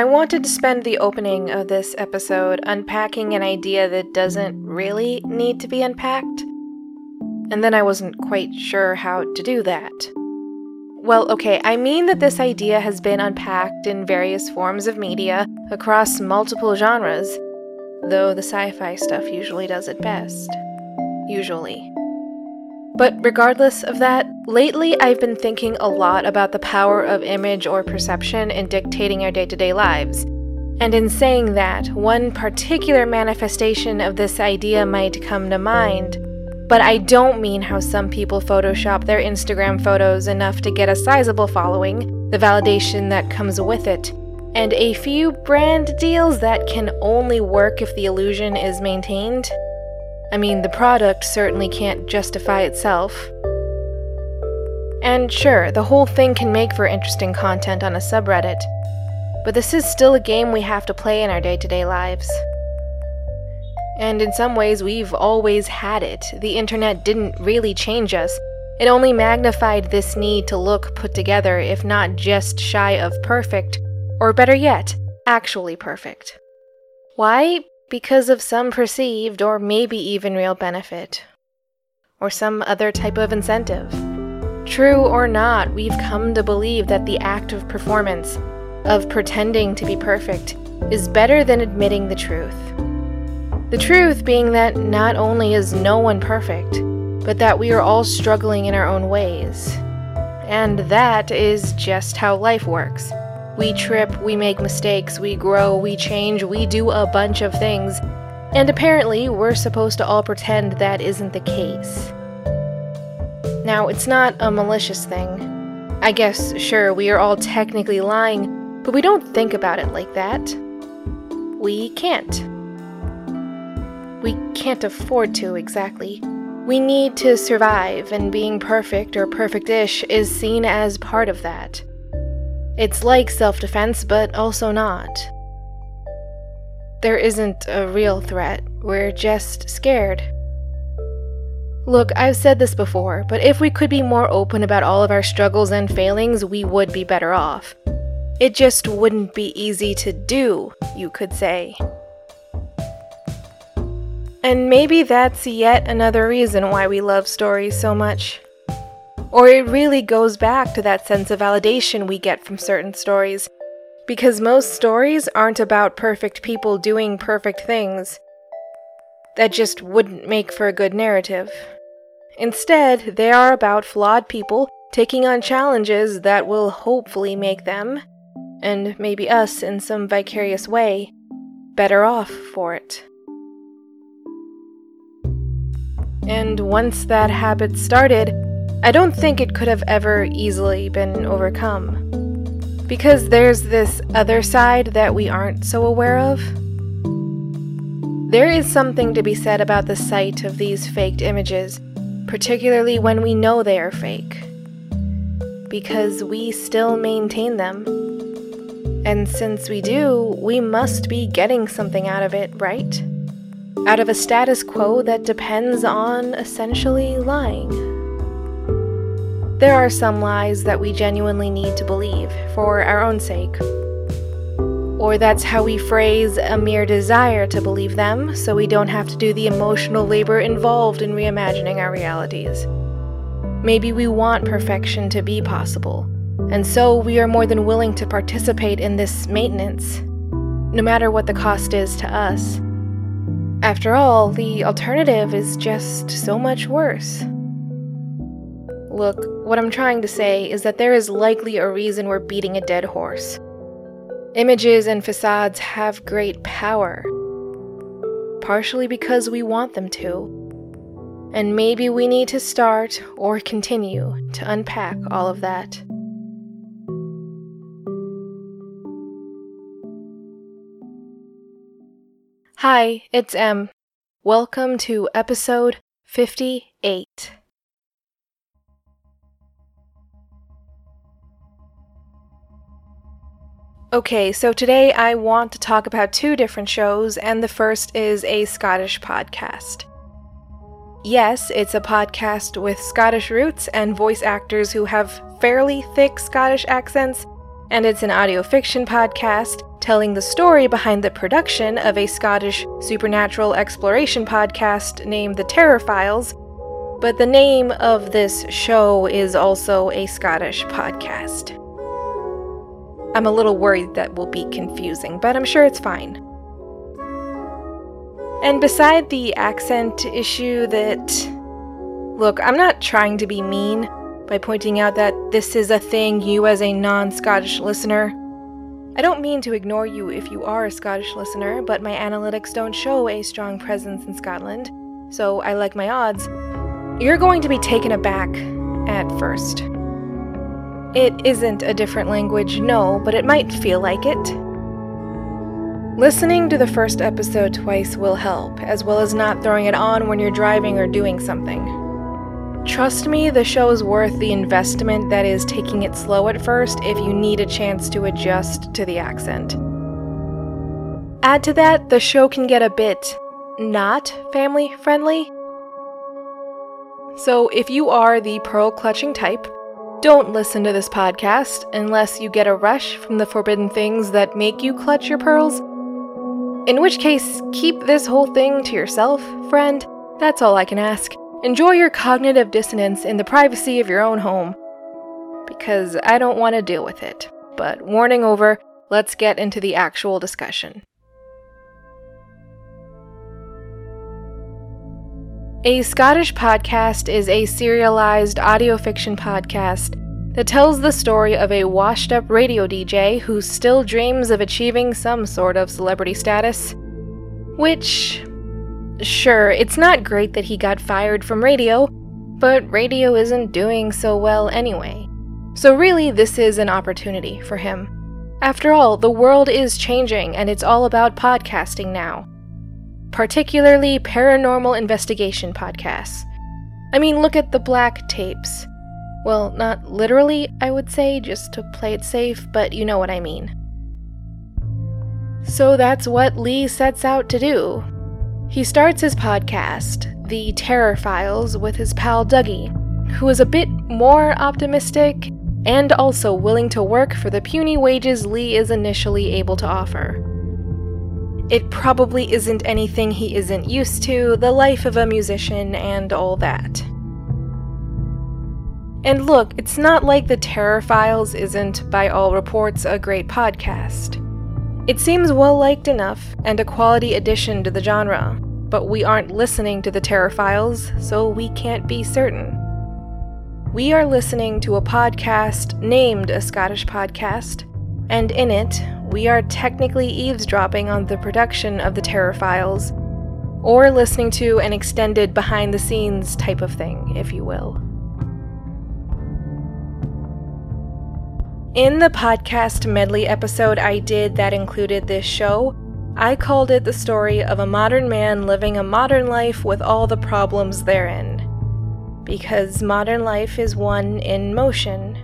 I wanted to spend the opening of this episode unpacking an idea that doesn't really need to be unpacked. And then I wasn't quite sure how to do that. Well, okay, I mean that this idea has been unpacked in various forms of media across multiple genres, though the sci fi stuff usually does it best. Usually. But regardless of that, lately I've been thinking a lot about the power of image or perception in dictating our day to day lives. And in saying that, one particular manifestation of this idea might come to mind. But I don't mean how some people Photoshop their Instagram photos enough to get a sizable following, the validation that comes with it, and a few brand deals that can only work if the illusion is maintained. I mean, the product certainly can't justify itself. And sure, the whole thing can make for interesting content on a subreddit, but this is still a game we have to play in our day to day lives. And in some ways, we've always had it. The internet didn't really change us, it only magnified this need to look put together, if not just shy of perfect, or better yet, actually perfect. Why? Because of some perceived or maybe even real benefit, or some other type of incentive. True or not, we've come to believe that the act of performance, of pretending to be perfect, is better than admitting the truth. The truth being that not only is no one perfect, but that we are all struggling in our own ways. And that is just how life works. We trip, we make mistakes, we grow, we change, we do a bunch of things. And apparently, we're supposed to all pretend that isn't the case. Now, it's not a malicious thing. I guess, sure, we are all technically lying, but we don't think about it like that. We can't. We can't afford to, exactly. We need to survive, and being perfect or perfect ish is seen as part of that. It's like self defense, but also not. There isn't a real threat, we're just scared. Look, I've said this before, but if we could be more open about all of our struggles and failings, we would be better off. It just wouldn't be easy to do, you could say. And maybe that's yet another reason why we love stories so much. Or it really goes back to that sense of validation we get from certain stories. Because most stories aren't about perfect people doing perfect things. That just wouldn't make for a good narrative. Instead, they are about flawed people taking on challenges that will hopefully make them, and maybe us in some vicarious way, better off for it. And once that habit started, I don't think it could have ever easily been overcome. Because there's this other side that we aren't so aware of. There is something to be said about the sight of these faked images, particularly when we know they are fake. Because we still maintain them. And since we do, we must be getting something out of it, right? Out of a status quo that depends on essentially lying. There are some lies that we genuinely need to believe for our own sake. Or that's how we phrase a mere desire to believe them so we don't have to do the emotional labor involved in reimagining our realities. Maybe we want perfection to be possible, and so we are more than willing to participate in this maintenance, no matter what the cost is to us. After all, the alternative is just so much worse. Look, what I'm trying to say is that there is likely a reason we're beating a dead horse. Images and facades have great power, partially because we want them to. And maybe we need to start or continue to unpack all of that. Hi, it's Em. Welcome to episode 58. Okay, so today I want to talk about two different shows, and the first is a Scottish podcast. Yes, it's a podcast with Scottish roots and voice actors who have fairly thick Scottish accents, and it's an audio fiction podcast telling the story behind the production of a Scottish supernatural exploration podcast named The Terror Files. But the name of this show is also a Scottish podcast. I'm a little worried that will be confusing, but I'm sure it's fine. And beside the accent issue, that. Look, I'm not trying to be mean by pointing out that this is a thing you, as a non Scottish listener, I don't mean to ignore you if you are a Scottish listener, but my analytics don't show a strong presence in Scotland, so I like my odds. You're going to be taken aback at first. It isn't a different language, no, but it might feel like it. Listening to the first episode twice will help, as well as not throwing it on when you're driving or doing something. Trust me, the show is worth the investment that is taking it slow at first if you need a chance to adjust to the accent. Add to that, the show can get a bit not family friendly. So if you are the pearl clutching type, don't listen to this podcast unless you get a rush from the forbidden things that make you clutch your pearls. In which case, keep this whole thing to yourself, friend. That's all I can ask. Enjoy your cognitive dissonance in the privacy of your own home. Because I don't want to deal with it. But warning over, let's get into the actual discussion. A Scottish podcast is a serialized audio fiction podcast that tells the story of a washed up radio DJ who still dreams of achieving some sort of celebrity status. Which Sure, it's not great that he got fired from radio, but radio isn't doing so well anyway. So, really, this is an opportunity for him. After all, the world is changing and it's all about podcasting now. Particularly paranormal investigation podcasts. I mean, look at the black tapes. Well, not literally, I would say, just to play it safe, but you know what I mean. So that's what Lee sets out to do he starts his podcast, The Terror Files, with his pal Dougie, who is a bit more optimistic and also willing to work for the puny wages Lee is initially able to offer. It probably isn't anything he isn't used to, the life of a musician and all that. And look, it's not like The Terror Files isn't, by all reports, a great podcast. It seems well liked enough and a quality addition to the genre, but we aren't listening to the Terror Files, so we can't be certain. We are listening to a podcast named a Scottish podcast, and in it, we are technically eavesdropping on the production of the Terror Files, or listening to an extended behind the scenes type of thing, if you will. In the podcast medley episode I did that included this show, I called it the story of a modern man living a modern life with all the problems therein. Because modern life is one in motion.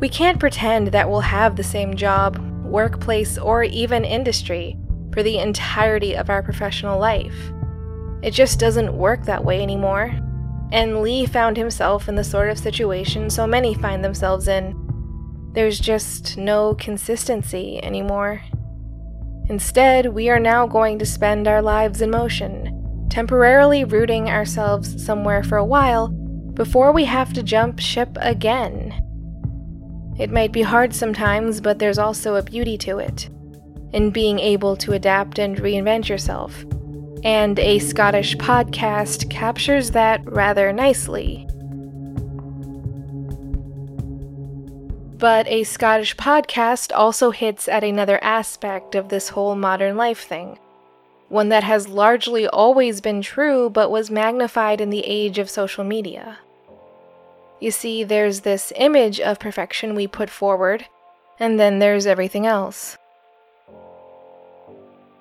We can't pretend that we'll have the same job, workplace, or even industry for the entirety of our professional life. It just doesn't work that way anymore. And Lee found himself in the sort of situation so many find themselves in there's just no consistency anymore. Instead, we are now going to spend our lives in motion, temporarily rooting ourselves somewhere for a while before we have to jump ship again. It might be hard sometimes, but there's also a beauty to it, in being able to adapt and reinvent yourself. And a Scottish podcast captures that rather nicely. But a Scottish podcast also hits at another aspect of this whole modern life thing. One that has largely always been true but was magnified in the age of social media. You see, there's this image of perfection we put forward, and then there's everything else.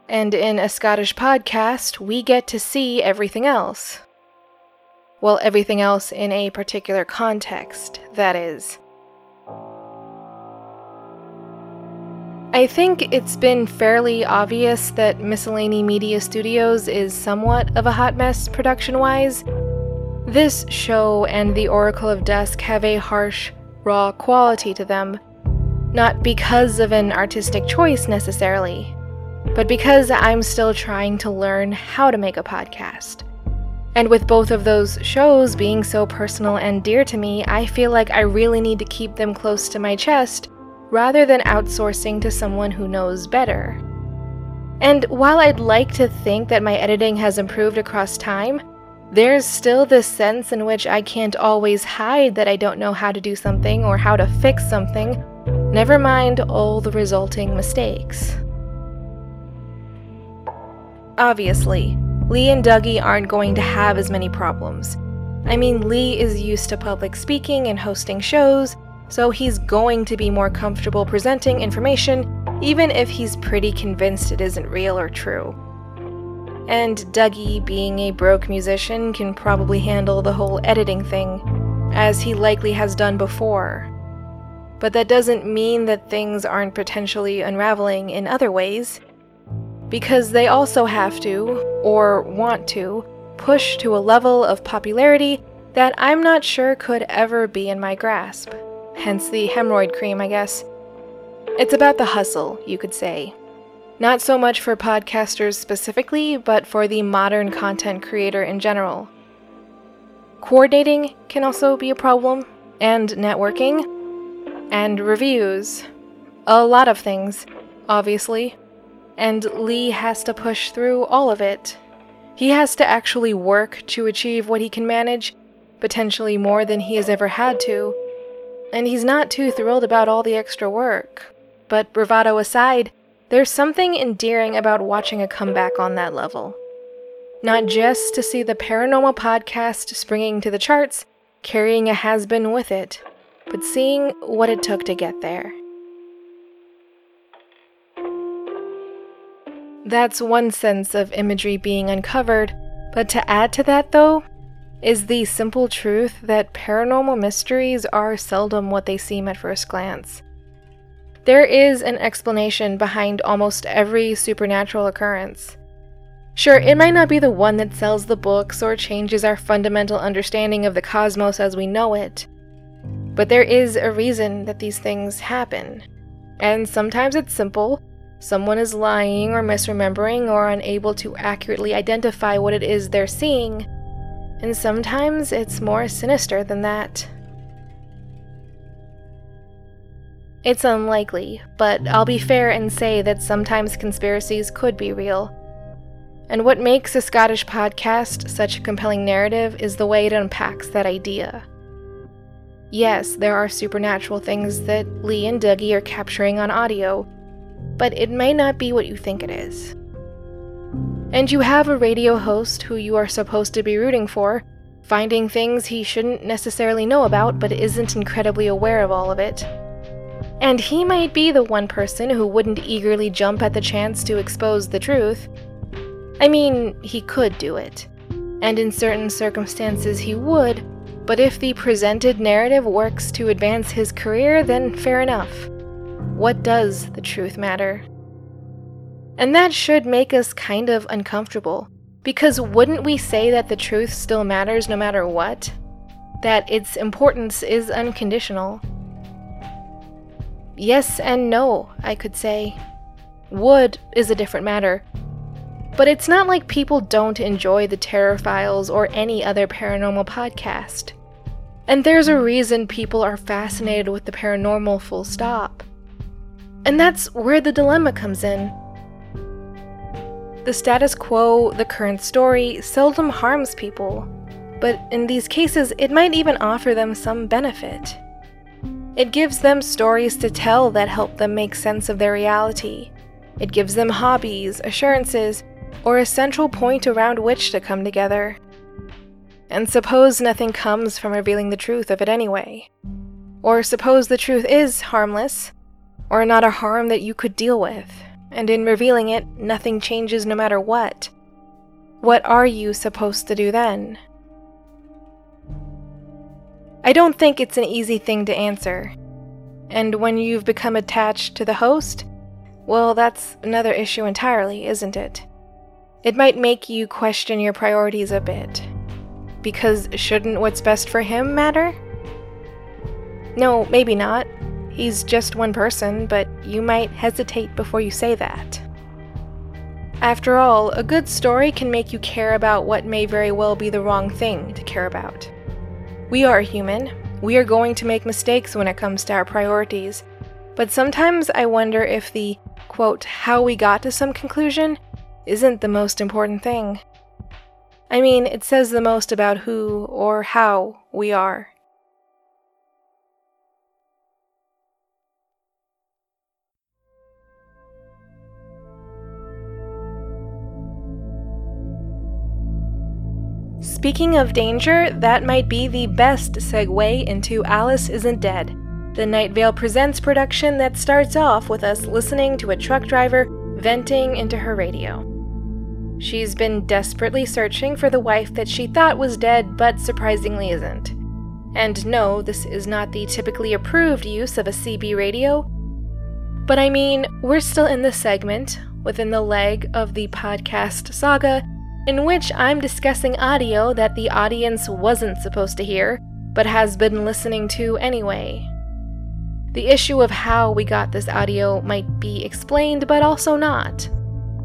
And in a Scottish podcast, we get to see everything else. Well, everything else in a particular context, that is. I think it's been fairly obvious that Miscellany Media Studios is somewhat of a hot mess production wise. This show and The Oracle of Dusk have a harsh, raw quality to them, Not because of an artistic choice necessarily, but because I'm still trying to learn how to make a podcast. And with both of those shows being so personal and dear to me, I feel like I really need to keep them close to my chest rather than outsourcing to someone who knows better. And while I'd like to think that my editing has improved across time, there's still this sense in which I can't always hide that I don't know how to do something or how to fix something, never mind all the resulting mistakes. Obviously, Lee and Dougie aren't going to have as many problems. I mean, Lee is used to public speaking and hosting shows, so he's going to be more comfortable presenting information, even if he's pretty convinced it isn't real or true. And Dougie, being a broke musician, can probably handle the whole editing thing, as he likely has done before. But that doesn't mean that things aren't potentially unraveling in other ways because they also have to, or want to, push to a level of popularity that I'm not sure could ever be in my grasp. Hence the hemorrhoid cream, I guess. It's about the hustle, you could say. Not so much for podcasters specifically, but for the modern content creator in general. Coordinating can also be a problem, and networking, and reviews. A lot of things, obviously and Lee has to push through all of it. He has to actually work to achieve what he can manage, potentially more than he has ever had to, and he's not too thrilled about all the extra work. But bravado aside, there's something endearing about watching a comeback on that level. Not just to see the paranormal podcast springing to the charts, carrying a has been with it, but seeing what it took to get there. That's one sense of imagery being uncovered, but to add to that, though, is the simple truth that paranormal mysteries are seldom what they seem at first glance. There is an explanation behind almost every supernatural occurrence. Sure, it might not be the one that sells the books or changes our fundamental understanding of the cosmos as we know it, but there is a reason that these things happen. And sometimes it's simple, someone is lying or misremembering or unable to accurately identify what it is they're seeing, and sometimes it's more sinister than that. It's unlikely, but I'll be fair and say that sometimes conspiracies could be real. And what makes a Scottish podcast such a compelling narrative is the way it unpacks that idea. Yes, there are supernatural things that Lee and Dougie are capturing on audio, but it may not be what you think it is. And you have a radio host who you are supposed to be rooting for, finding things he shouldn't necessarily know about but isn't incredibly aware of all of it. And he might be the one person who wouldn't eagerly jump at the chance to expose the truth. I mean, he could do it. And in certain circumstances, he would, but if the presented narrative works to advance his career, then fair enough. What does the truth matter? And that should make us kind of uncomfortable, because wouldn't we say that the truth still matters no matter what? That its importance is unconditional? Yes and no, I could say. Would is a different matter. But it's not like people don't enjoy the Terror Files or any other paranormal podcast. And there's a reason people are fascinated with the paranormal full stop. And that's where the dilemma comes in. The status quo, the current story, seldom harms people, but in these cases, it might even offer them some benefit. It gives them stories to tell that help them make sense of their reality. It gives them hobbies, assurances, or a central point around which to come together. And suppose nothing comes from revealing the truth of it anyway. Or suppose the truth is harmless, or not a harm that you could deal with, and in revealing it, nothing changes no matter what. What are you supposed to do then? I don't think it's an easy thing to answer. And when you've become attached to the host, well, that's another issue entirely, isn't it? It might make you question your priorities a bit. Because shouldn't what's best for him matter? No, maybe not. He's just one person, but you might hesitate before you say that. After all, a good story can make you care about what may very well be the wrong thing to care about. We are human. We are going to make mistakes when it comes to our priorities. But sometimes I wonder if the, quote, how we got to some conclusion isn't the most important thing. I mean, it says the most about who or how we are. Speaking of danger, that might be the best segue into Alice Isn't Dead, the Night Vale Presents production that starts off with us listening to a truck driver venting into her radio. She's been desperately searching for the wife that she thought was dead, but surprisingly isn't. And no, this is not the typically approved use of a CB radio. But I mean, we're still in the segment, within the leg of the podcast saga, in which I'm discussing audio that the audience wasn't supposed to hear, but has been listening to anyway. The issue of how we got this audio might be explained, but also not.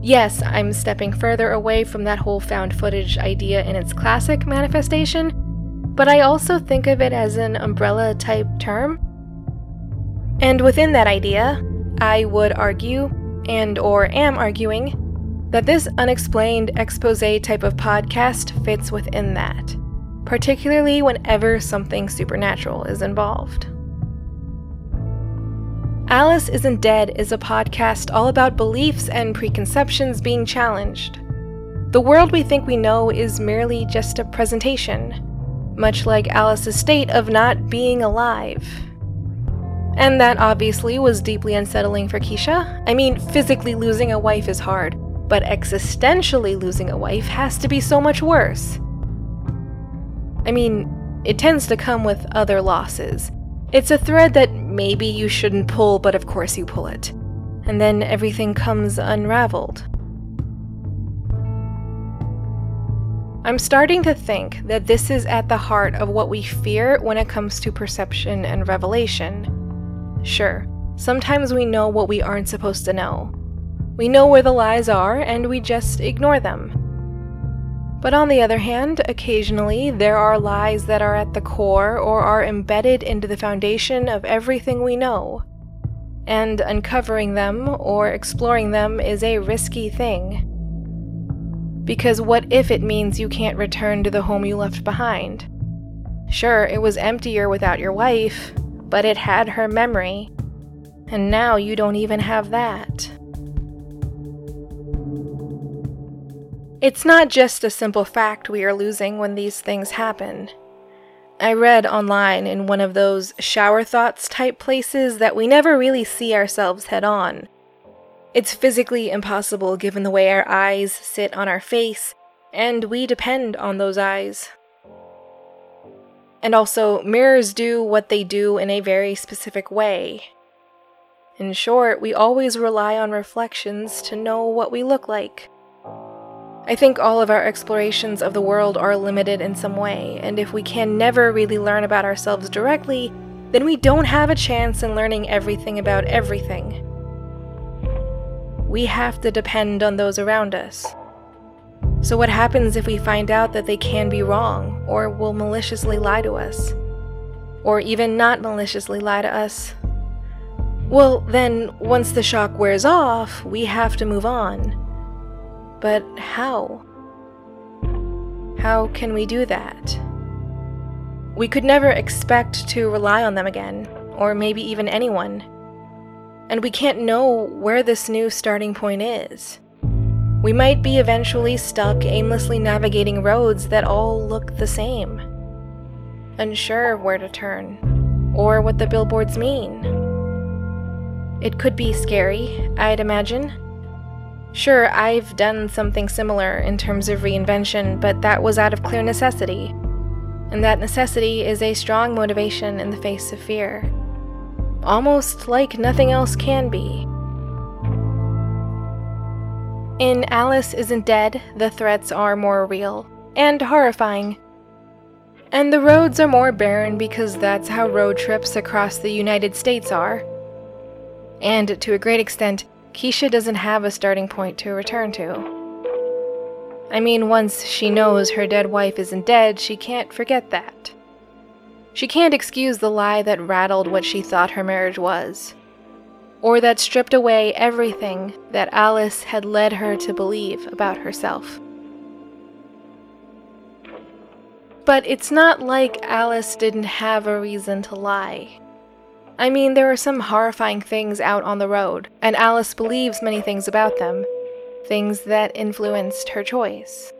Yes, I'm stepping further away from that whole found footage idea in its classic manifestation, but I also think of it as an umbrella type term. And within that idea, I would argue, and or am arguing, that this unexplained expose type of podcast fits within that, particularly whenever something supernatural is involved. Alice Isn't Dead is a podcast all about beliefs and preconceptions being challenged. The world we think we know is merely just a presentation, much like Alice's state of not being alive. And that obviously was deeply unsettling for Keisha. I mean, physically losing a wife is hard, but existentially losing a wife has to be so much worse. I mean, it tends to come with other losses. It's a thread that maybe you shouldn't pull, but of course you pull it. And then everything comes unraveled. I'm starting to think that this is at the heart of what we fear when it comes to perception and revelation. Sure, sometimes we know what we aren't supposed to know, we know where the lies are, and we just ignore them. But on the other hand, occasionally there are lies that are at the core or are embedded into the foundation of everything we know. And uncovering them or exploring them is a risky thing. Because what if it means you can't return to the home you left behind? Sure, it was emptier without your wife, but it had her memory. And now you don't even have that. It's not just a simple fact we are losing when these things happen. I read online in one of those shower thoughts type places that we never really see ourselves head on. It's physically impossible given the way our eyes sit on our face, and we depend on those eyes. And also, mirrors do what they do in a very specific way. In short, we always rely on reflections to know what we look like. I think all of our explorations of the world are limited in some way, and if we can never really learn about ourselves directly, then we don't have a chance in learning everything about everything. We have to depend on those around us. So, what happens if we find out that they can be wrong, or will maliciously lie to us? Or even not maliciously lie to us? Well, then, once the shock wears off, we have to move on. But how? How can we do that? We could never expect to rely on them again, or maybe even anyone. And we can't know where this new starting point is. We might be eventually stuck aimlessly navigating roads that all look the same. Unsure where to turn, or what the billboards mean. It could be scary, I'd imagine. Sure, I've done something similar in terms of reinvention, but that was out of clear necessity. And that necessity is a strong motivation in the face of fear. Almost like nothing else can be. In Alice Isn't Dead, the threats are more real and horrifying. And the roads are more barren because that's how road trips across the United States are And to a great extent, Keisha doesn't have a starting point to return to. I mean, once she knows her dead wife isn't dead, she can't forget that. She can't excuse the lie that rattled what she thought her marriage was, or that stripped away everything that Alice had led her to believe about herself. But it's not like Alice didn't have a reason to lie. I mean, there are some horrifying things out on the road, and Alice believes many things about them, things that influenced her choice.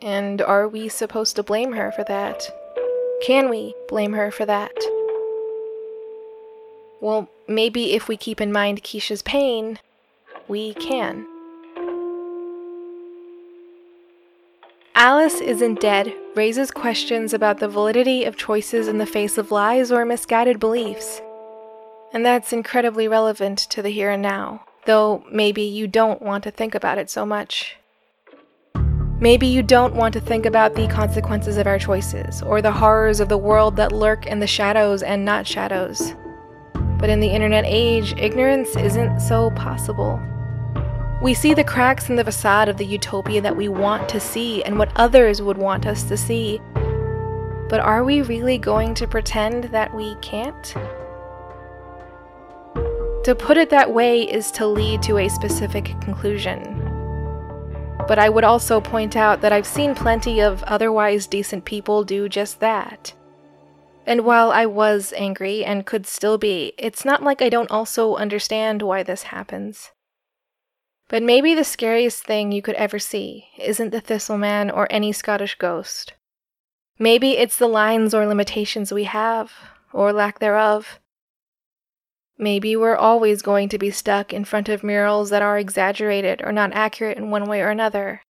And are we supposed to blame her for that? Can we blame her for that? Well, maybe if we keep in mind Keisha's pain, we can. Alice Isn't Dead raises questions about the validity of choices in the face of lies or misguided beliefs. And that's incredibly relevant to the here and now, though maybe you don't want to think about it so much. Maybe you don't want to think about the consequences of our choices, or the horrors of the world that lurk in the shadows and not shadows. But in the internet age, ignorance isn't so possible. We see the cracks in the facade of the utopia that we want to see and what others would want us to see. But are we really going to pretend that we can't? To put it that way is to lead to a specific conclusion. But I would also point out that I've seen plenty of otherwise decent people do just that. And while I was angry and could still be, it's not like I don't also understand why this happens. But maybe the scariest thing you could ever see isn't the Thistleman or any Scottish ghost. Maybe it's the lines or limitations we have, or lack thereof. Maybe we're always going to be stuck in front of murals that are exaggerated or not accurate in one way or another.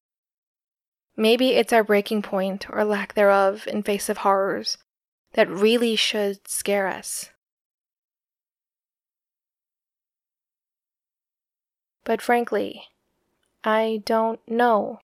Maybe it's our breaking point or lack thereof in face of horrors that really should scare us. But frankly, I don't know.